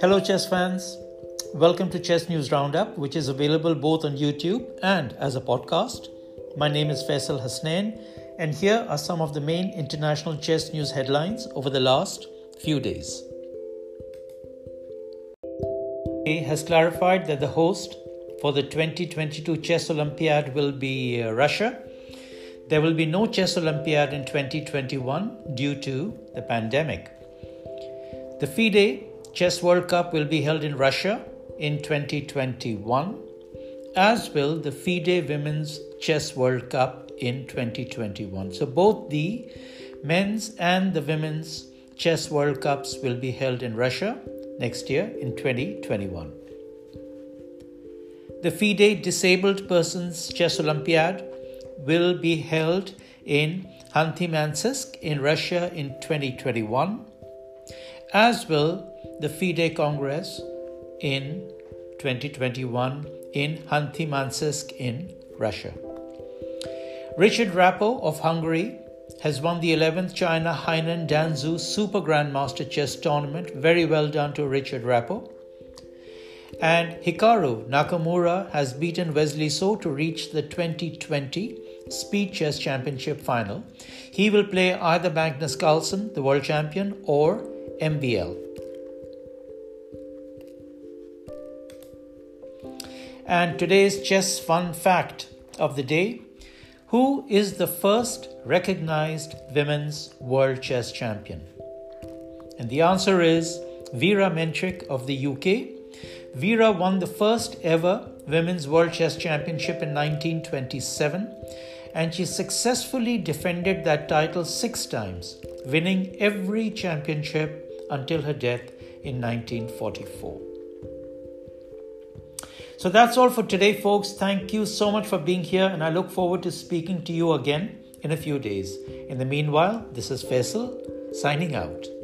Hello, chess fans. Welcome to Chess News Roundup, which is available both on YouTube and as a podcast. My name is Faisal Hasnain, and here are some of the main international chess news headlines over the last few days. Has clarified that the host for the 2022 Chess Olympiad will be uh, Russia. There will be no Chess Olympiad in 2021 due to the pandemic. The FIDE Chess World Cup will be held in Russia in 2021, as will the FIDE Women's Chess World Cup in 2021. So both the men's and the women's chess World Cups will be held in Russia next year in 2021. The FIDE Disabled Persons Chess Olympiad will be held in Khanty-Mansiysk in Russia in 2021 as will the FIDE Congress in 2021 in Khanty-Mansiysk in Russia. Richard Rapport of Hungary has won the 11th China Hainan Danzhou Super Grandmaster Chess Tournament. Very well done to Richard Rapport. And Hikaru Nakamura has beaten Wesley So to reach the 2020 Speed Chess Championship final. He will play either Magnus Carlsen, the world champion, or MVL. And today's chess fun fact of the day Who is the first recognized women's world chess champion? And the answer is Vera Menchik of the UK. Vera won the first ever Women's World Chess Championship in 1927 and she successfully defended that title six times, winning every championship until her death in 1944. So that's all for today, folks. Thank you so much for being here, and I look forward to speaking to you again in a few days. In the meanwhile, this is Faisal signing out.